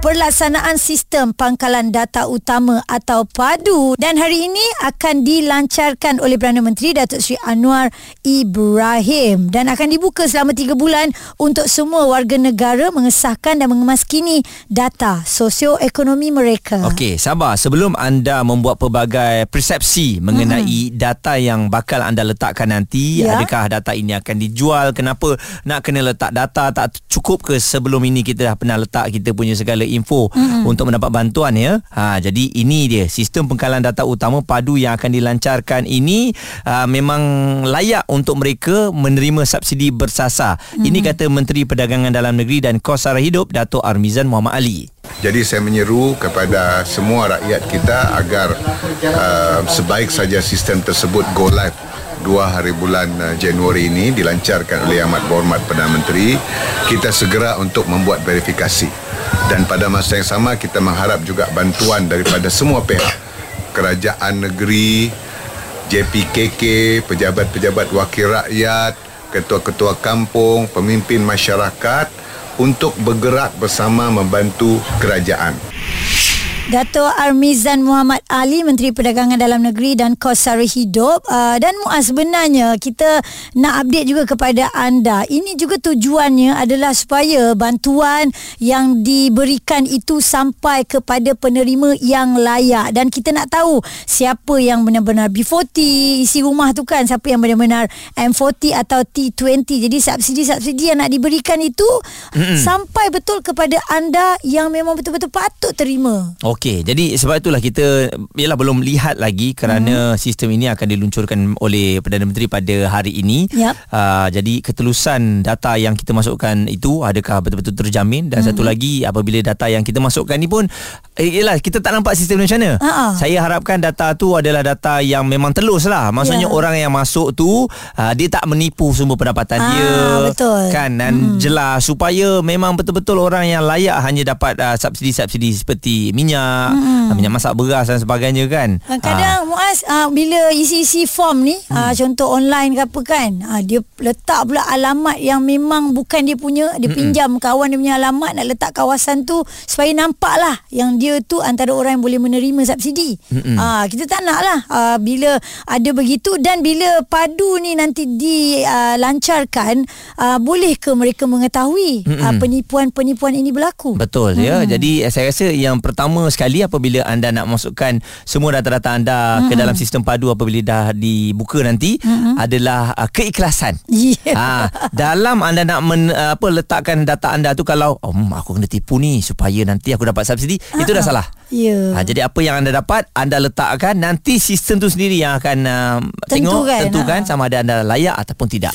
pelaksanaan sistem pangkalan data utama atau PADU dan hari ini akan dilancarkan oleh Perdana Menteri Datuk Seri Anwar Ibrahim dan akan dibuka selama 3 bulan untuk semua warga negara mengesahkan dan mengemaskini data sosioekonomi mereka. Okey, sabar. Sebelum anda membuat pelbagai persepsi mengenai hmm. data yang bakal anda letakkan nanti, ya? adakah data ini akan dijual? Kenapa nak kena letak data? Tak cukup ke sebelum ini kita dah pernah letak kita punya segala info mm-hmm. untuk mendapat bantuan ya. Ha jadi ini dia sistem pengkalan data utama padu yang akan dilancarkan ini uh, memang layak untuk mereka menerima subsidi bersasar. Mm-hmm. Ini kata Menteri Perdagangan Dalam Negeri dan Kos Sara Hidup Datuk Armizan Muhammad Ali. Jadi saya menyeru kepada semua rakyat kita agar uh, sebaik saja sistem tersebut go live dua hari bulan uh, Januari ini dilancarkan oleh Amat Berhormat Perdana Menteri. Kita segera untuk membuat verifikasi. Dan pada masa yang sama kita mengharap juga bantuan daripada semua pihak. Kerajaan negeri JPKK pejabat-pejabat wakil rakyat ketua-ketua kampung pemimpin masyarakat untuk bergerak bersama membantu kerajaan Dato' Armizan Muhammad Ali Menteri Perdagangan Dalam Negeri dan Kos Sara Hidup. Uh, dan Muaz sebenarnya kita nak update juga kepada anda. Ini juga tujuannya adalah supaya bantuan yang diberikan itu sampai kepada penerima yang layak. Dan kita nak tahu siapa yang benar-benar B40 isi rumah tu kan siapa yang benar-benar M40 atau T20 jadi subsidi-subsidi yang nak diberikan itu mm-hmm. sampai betul kepada anda yang memang betul-betul patut terima. Okay. Okey, jadi sebab itulah kita ialah belum lihat lagi kerana hmm. sistem ini akan diluncurkan oleh Perdana Menteri pada hari ini. Yep. Uh, jadi ketelusan data yang kita masukkan itu adakah betul-betul terjamin dan hmm. satu lagi apabila data yang kita masukkan ni pun eh, ialah kita tak nampak sistem macam mana. Uh-uh. Saya harapkan data tu adalah data yang memang telus lah. Maksudnya yeah. orang yang masuk tu uh, dia tak menipu sumber pendapatan uh, dia. Betul. Kan dan hmm. jelas supaya memang betul-betul orang yang layak hanya dapat uh, subsidi-subsidi seperti minyak hmm. minyak masak beras dan sebagainya kan. Kadang ha. Muaz uh, bila isi-isi form ni hmm. uh, contoh online ke apa kan uh, dia letak pula alamat yang memang bukan dia punya dia hmm. pinjam kawan dia punya alamat nak letak kawasan tu supaya nampak lah yang dia tu antara orang yang boleh menerima subsidi. Hmm. Uh, kita tak nak lah uh, bila ada begitu dan bila padu ni nanti dilancarkan uh, uh, boleh ke mereka mengetahui hmm. uh, penipuan-penipuan ini berlaku. Betul hmm. ya. Jadi saya rasa yang pertama sekali apabila anda nak masukkan semua data-data anda mm-hmm. ke dalam sistem padu apabila dah dibuka nanti mm-hmm. adalah uh, keikhlasan. Yeah. Ha, dalam anda nak men, uh, apa letakkan data anda tu kalau oh, aku kena tipu ni supaya nanti aku dapat subsidi uh-huh. itu dah salah. Yeah. Ha, jadi apa yang anda dapat anda letakkan nanti sistem tu sendiri yang akan uh, tentukan, tengok tentukan uh sama ada anda layak ataupun tidak.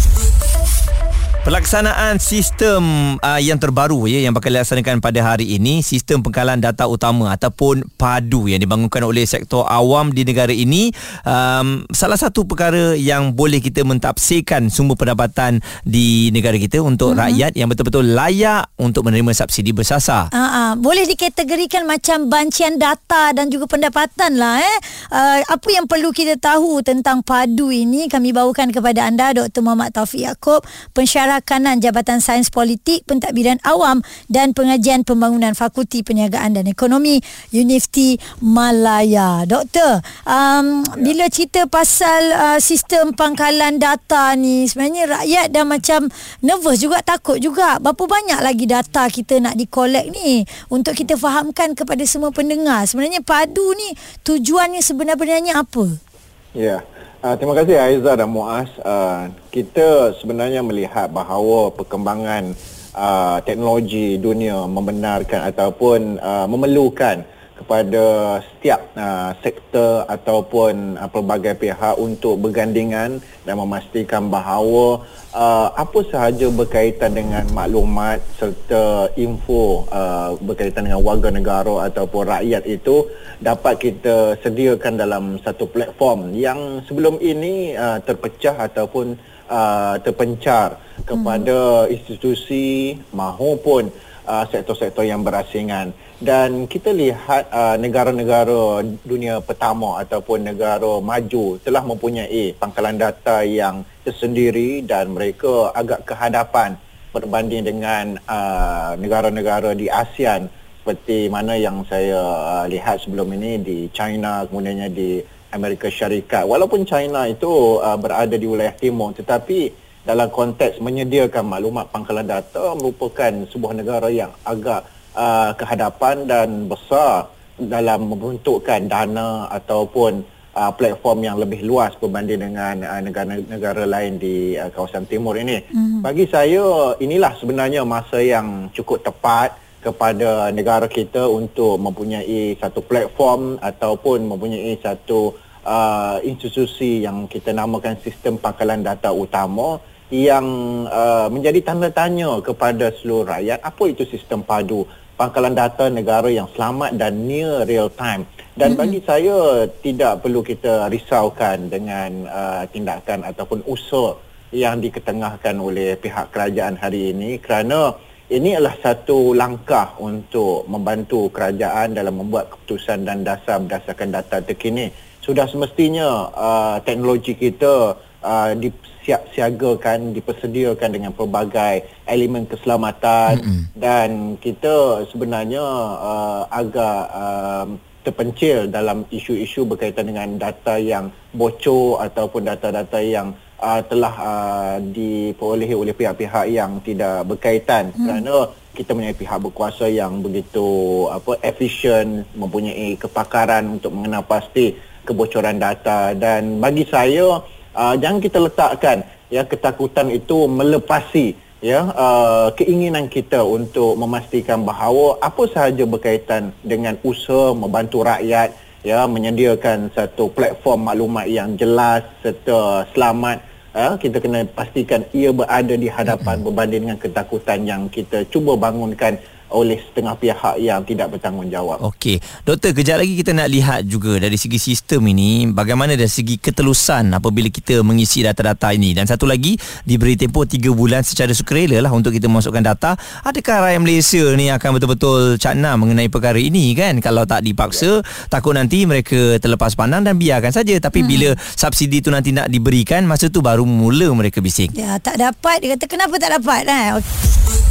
Pelaksanaan sistem uh, yang terbaru ya yang bakal dilaksanakan pada hari ini sistem pengkalan data utama ataupun PADU yang dibangunkan oleh sektor awam di negara ini um, salah satu perkara yang boleh kita mentafsirkan sumber pendapatan di negara kita untuk mm-hmm. rakyat yang betul-betul layak untuk menerima subsidi bersasar. Uh-uh. boleh dikategorikan macam bancian data dan juga pendapatan lah eh. Uh, apa yang perlu kita tahu tentang PADU ini kami bawakan kepada anda Dr. Muhammad Taufik Yaakob pensyarah Rakanan Jabatan Sains Politik Pentadbiran Awam dan Pengajian Pembangunan Fakulti Perniagaan dan Ekonomi Universiti Malaya. Doktor, um, ya. bila cerita pasal uh, sistem pangkalan data ni sebenarnya rakyat dah macam nervous juga takut juga. Berapa banyak lagi data kita nak dikolek ni untuk kita fahamkan kepada semua pendengar. Sebenarnya padu ni tujuannya sebenarnya apa? Ya. Uh, terima kasih Aizah dan Muaz. Uh, kita sebenarnya melihat bahawa perkembangan uh, teknologi dunia membenarkan ataupun uh, memerlukan kepada setiap uh, sektor ataupun uh, pelbagai pihak untuk bergandingan dan memastikan bahawa uh, apa sahaja berkaitan dengan maklumat serta info uh, berkaitan dengan warga negara ataupun rakyat itu dapat kita sediakan dalam satu platform yang sebelum ini uh, terpecah ataupun uh, terpencar kepada hmm. institusi mahupun uh, sektor-sektor yang berasingan dan kita lihat uh, negara-negara dunia pertama ataupun negara maju telah mempunyai pangkalan data yang tersendiri dan mereka agak kehadapan berbanding dengan uh, negara-negara di ASEAN. Seperti mana yang saya uh, lihat sebelum ini di China kemudiannya di Amerika Syarikat. Walaupun China itu uh, berada di wilayah timur tetapi dalam konteks menyediakan maklumat pangkalan data merupakan sebuah negara yang agak uh, kehadapan dan besar dalam membentukkan dana ataupun uh, platform yang lebih luas berbanding dengan uh, negara-negara lain di uh, kawasan timur ini. Mm-hmm. Bagi saya inilah sebenarnya masa yang cukup tepat kepada negara kita untuk mempunyai satu platform ataupun mempunyai satu uh, institusi yang kita namakan sistem pangkalan data utama yang uh, menjadi tanda tanya kepada seluruh rakyat apa itu sistem padu pangkalan data negara yang selamat dan near real time. Dan bagi mm-hmm. saya tidak perlu kita risaukan dengan uh, tindakan ataupun usaha yang diketengahkan oleh pihak kerajaan hari ini kerana ini adalah satu langkah untuk membantu kerajaan dalam membuat keputusan dan dasar berdasarkan data terkini. Sudah semestinya uh, teknologi kita uh, siap siagakan dipersediakan dengan pelbagai elemen keselamatan mm-hmm. dan kita sebenarnya uh, agak uh, terpencil dalam isu-isu berkaitan dengan data yang bocor ataupun data-data yang uh, telah uh, diperolehi oleh pihak-pihak yang tidak berkaitan mm. kerana kita mempunyai pihak berkuasa yang begitu apa efisien mempunyai kepakaran untuk mengenal pasti kebocoran data dan bagi saya uh, jangan kita letakkan ya ketakutan itu melepasi ya uh, keinginan kita untuk memastikan bahawa apa sahaja berkaitan dengan usaha membantu rakyat ya menyediakan satu platform maklumat yang jelas serta selamat uh, kita kena pastikan ia berada di hadapan berbanding dengan ketakutan yang kita cuba bangunkan oleh setengah pihak yang tidak bertanggungjawab. Okey, doktor kejap lagi kita nak lihat juga dari segi sistem ini bagaimana dari segi ketelusan apabila kita mengisi data-data ini dan satu lagi diberi tempoh 3 bulan secara sukarela lah untuk kita masukkan data. Adakah rakyat Malaysia ni akan betul-betul cakna mengenai perkara ini kan? Kalau tak dipaksa, takut nanti mereka terlepas pandang dan biarkan saja. Tapi hmm. bila subsidi tu nanti nak diberikan, masa tu baru mula mereka bising. Ya, tak dapat. Dia kata kenapa tak dapat? Eh? Okay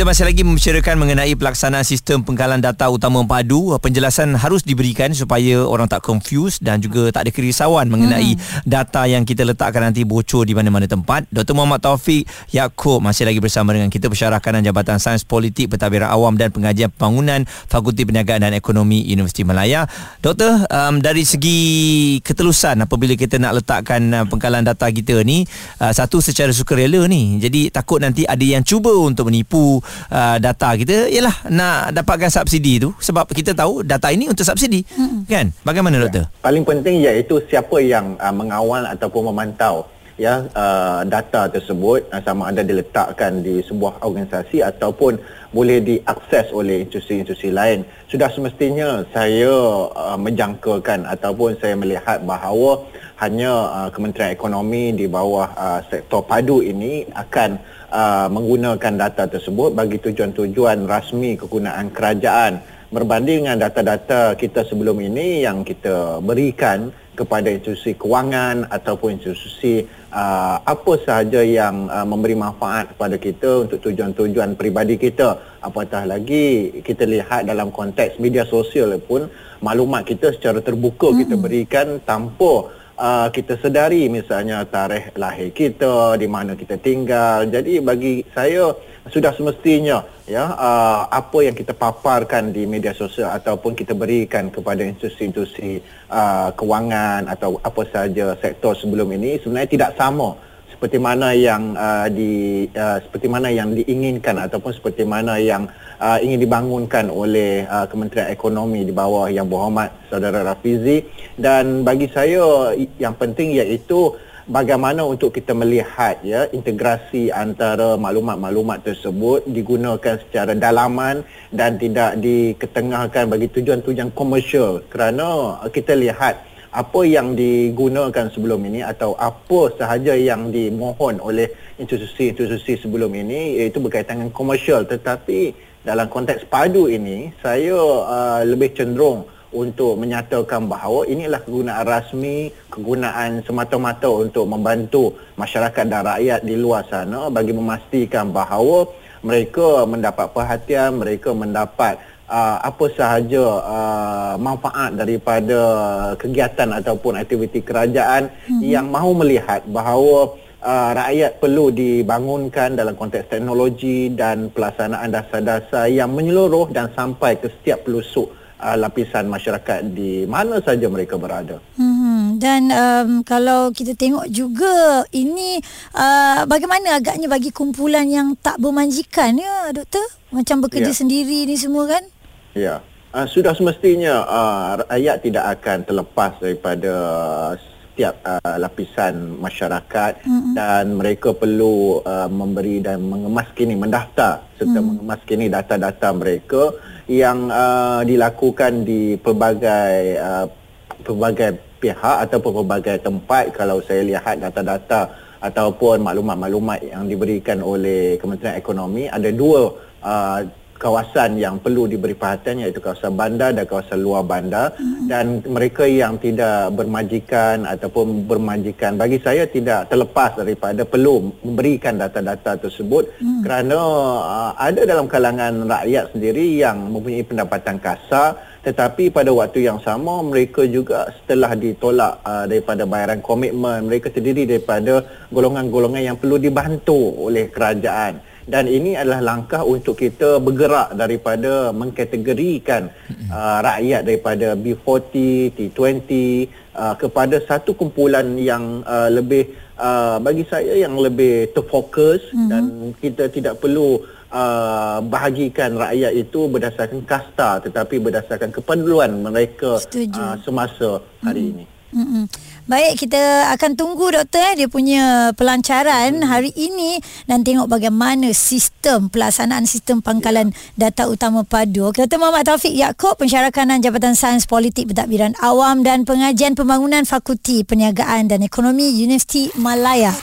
kita masih lagi membicarakan mengenai pelaksanaan sistem pengkalan data utama padu. Penjelasan harus diberikan supaya orang tak confuse dan juga tak ada kerisauan mengenai hmm. data yang kita letakkan nanti bocor di mana-mana tempat. Dr. Muhammad Taufik Yaakob masih lagi bersama dengan kita pensyarah kanan Jabatan Sains Politik Pentadbiran Awam dan Pengajian Pembangunan Fakulti Perniagaan dan Ekonomi Universiti Malaya. Doktor, um, dari segi ketelusan apabila kita nak letakkan uh, pengkalan data kita ni, uh, satu secara sukarela ni. Jadi takut nanti ada yang cuba untuk menipu uh, data kita ialah nak dapatkan subsidi tu. Sebab kita tahu data ini untuk subsidi. Hmm. kan? Bagaimana ya. doktor? Paling penting iaitu siapa yang uh, mengawal ataupun memantau ya uh, data tersebut uh, sama ada diletakkan di sebuah organisasi ataupun boleh diakses oleh institusi-institusi lain. Sudah semestinya saya uh, menjangkakan ataupun saya melihat bahawa hanya uh, Kementerian Ekonomi di bawah uh, sektor padu ini akan uh, menggunakan data tersebut bagi tujuan-tujuan rasmi kegunaan kerajaan berbanding dengan data-data kita sebelum ini yang kita berikan kepada institusi kewangan ataupun institusi uh, apa sahaja yang uh, memberi manfaat kepada kita untuk tujuan-tujuan peribadi kita apatah lagi kita lihat dalam konteks media sosial pun maklumat kita secara terbuka mm-hmm. kita berikan tanpa uh, kita sedari misalnya tarikh lahir kita, di mana kita tinggal. Jadi bagi saya sudah semestinya ya uh, apa yang kita paparkan di media sosial ataupun kita berikan kepada institusi-institusi uh, kewangan atau apa sahaja sektor sebelum ini sebenarnya tidak sama seperti mana yang uh, di uh, seperti mana yang diinginkan ataupun seperti mana yang uh, ingin dibangunkan oleh uh, Kementerian Ekonomi di bawah yang berhormat saudara Rafizi. Dan bagi saya yang penting iaitu bagaimana untuk kita melihat ya integrasi antara maklumat-maklumat tersebut digunakan secara dalaman dan tidak diketengahkan bagi tujuan-tujuan komersial. Kerana kita lihat apa yang digunakan sebelum ini atau apa sahaja yang dimohon oleh institusi-institusi sebelum ini iaitu berkaitan dengan komersial. Tetapi dalam konteks padu ini saya uh, lebih cenderung untuk menyatakan bahawa inilah kegunaan rasmi, kegunaan semata-mata untuk membantu masyarakat dan rakyat di luar sana bagi memastikan bahawa mereka mendapat perhatian, mereka mendapat uh, apa sahaja uh, manfaat daripada kegiatan ataupun aktiviti kerajaan hmm. yang mahu melihat bahawa uh, rakyat perlu dibangunkan dalam konteks teknologi dan pelaksanaan dasar-dasar yang menyeluruh dan sampai ke setiap pelosok uh, lapisan masyarakat di mana saja mereka berada. Hmm, dan um, kalau kita tengok juga ini uh, bagaimana agaknya bagi kumpulan yang tak bermanjikan ya doktor macam bekerja ya. sendiri ni semua kan? Ya. Uh, sudah semestinya uh, rakyat tidak akan terlepas daripada setiap uh, lapisan masyarakat mm-hmm. dan mereka perlu uh, memberi dan mengemaskini mendaftar serta mm. mengemaskini data-data mereka yang uh, dilakukan di pelbagai uh, pelbagai pihak ataupun pelbagai tempat kalau saya lihat data-data ataupun maklumat-maklumat yang diberikan oleh Kementerian Ekonomi ada dua uh, kawasan yang perlu diberi perhatian iaitu kawasan bandar dan kawasan luar bandar hmm. dan mereka yang tidak bermajikan ataupun bermajikan bagi saya tidak terlepas daripada perlu memberikan data-data tersebut hmm. kerana uh, ada dalam kalangan rakyat sendiri yang mempunyai pendapatan kasar tetapi pada waktu yang sama mereka juga setelah ditolak uh, daripada bayaran komitmen mereka terdiri daripada golongan-golongan yang perlu dibantu oleh kerajaan dan ini adalah langkah untuk kita bergerak daripada mengkategorikan uh, rakyat daripada B40, T20 uh, kepada satu kumpulan yang uh, lebih uh, bagi saya yang lebih terfokus mm-hmm. dan kita tidak perlu uh, bahagikan rakyat itu berdasarkan kasta tetapi berdasarkan keperluan mereka uh, semasa hari mm-hmm. ini. Mm-hmm. Baik, kita akan tunggu doktor eh, dia punya pelancaran hari ini dan tengok bagaimana sistem pelaksanaan sistem pangkalan ya. data utama padu. Dr. Muhammad Taufik Yaakob, pensyarakanan Jabatan Sains Politik Pentadbiran Awam dan Pengajian Pembangunan Fakulti Perniagaan dan Ekonomi Universiti Malaya.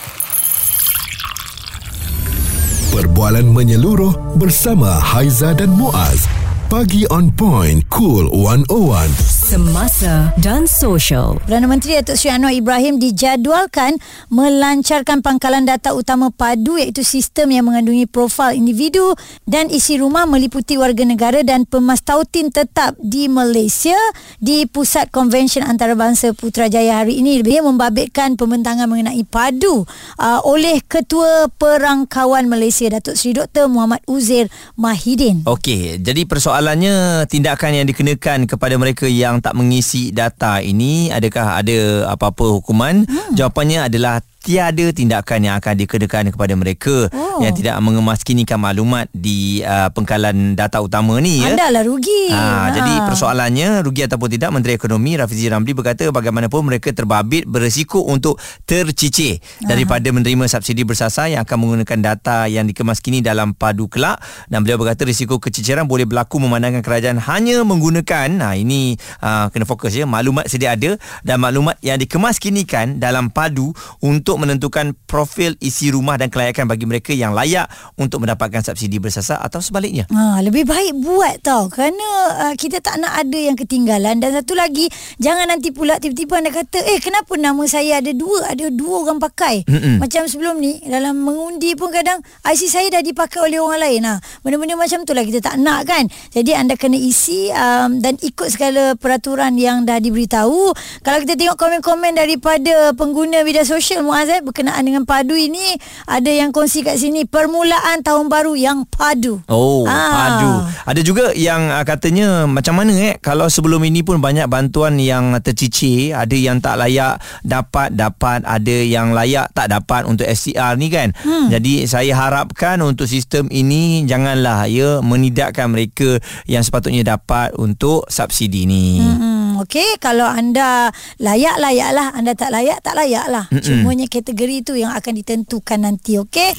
Perbualan menyeluruh bersama Haiza dan Muaz. Pagi on point, cool 101 semasa dan sosial. Perdana Menteri Datuk Seri Anwar Ibrahim dijadualkan melancarkan pangkalan data utama padu iaitu sistem yang mengandungi profil individu dan isi rumah meliputi warga negara dan pemastautin tetap di Malaysia di Pusat Konvensyen Antarabangsa Putrajaya hari ini. Dia membabitkan pembentangan mengenai padu uh, oleh Ketua Perangkawan Malaysia Datuk Seri Dr. Muhammad Uzair Mahidin. Okey, jadi persoalannya tindakan yang dikenakan kepada mereka yang yang tak mengisi data ini adakah ada apa-apa hukuman hmm. jawapannya adalah tiada tindakan yang akan dikenakan kepada mereka oh. yang tidak mengemaskinikan maklumat di uh, pengkalan data utama ni ya. Anda lah rugi. Ha, ha. Jadi persoalannya rugi ataupun tidak Menteri Ekonomi Rafizi Ramli berkata bagaimanapun mereka terbabit beresiko untuk tercicir ha. daripada menerima subsidi bersasar yang akan menggunakan data yang dikemaskini dalam padu kelak dan beliau berkata risiko keciciran boleh berlaku memandangkan kerajaan hanya menggunakan nah ini uh, kena fokus ya maklumat sedia ada dan maklumat yang dikemaskinikan dalam padu untuk untuk menentukan profil isi rumah dan kelayakan bagi mereka yang layak untuk mendapatkan subsidi bersasar atau sebaliknya. Ha, lebih baik buat tau. Kerana uh, kita tak nak ada yang ketinggalan. Dan satu lagi jangan nanti pula tiba-tiba anda kata eh kenapa nama saya ada dua? Ada dua orang pakai. Mm-mm. macam sebelum ni dalam mengundi pun kadang IC saya dah dipakai oleh orang lain. Ha, benda-benda macam tu lah kita tak nak kan. Jadi anda kena isi um, dan ikut segala peraturan yang dah diberitahu. Kalau kita tengok komen-komen daripada pengguna media sosial Muaz eh, berkenaan dengan padu ini ada yang kongsi kat sini permulaan tahun baru yang padu Oh, Ah. padu. Ada juga yang uh, katanya macam mana eh kalau sebelum ini pun banyak bantuan yang tercicir, ada yang tak layak dapat dapat, ada yang layak tak dapat untuk SCR ni kan. Hmm. Jadi saya harapkan untuk sistem ini janganlah ya menidakkan mereka yang sepatutnya dapat untuk subsidi ni. Hmm. Hmm, okey kalau anda layak layaklah anda tak layak tak layaklah Mm-mm. cumanya kategori tu yang akan ditentukan nanti okey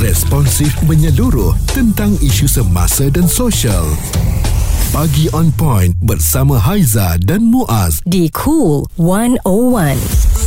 Responsif menyeluruh tentang isu semasa dan sosial. Pagi on point bersama Haiza dan Muaz. Di Cool 101.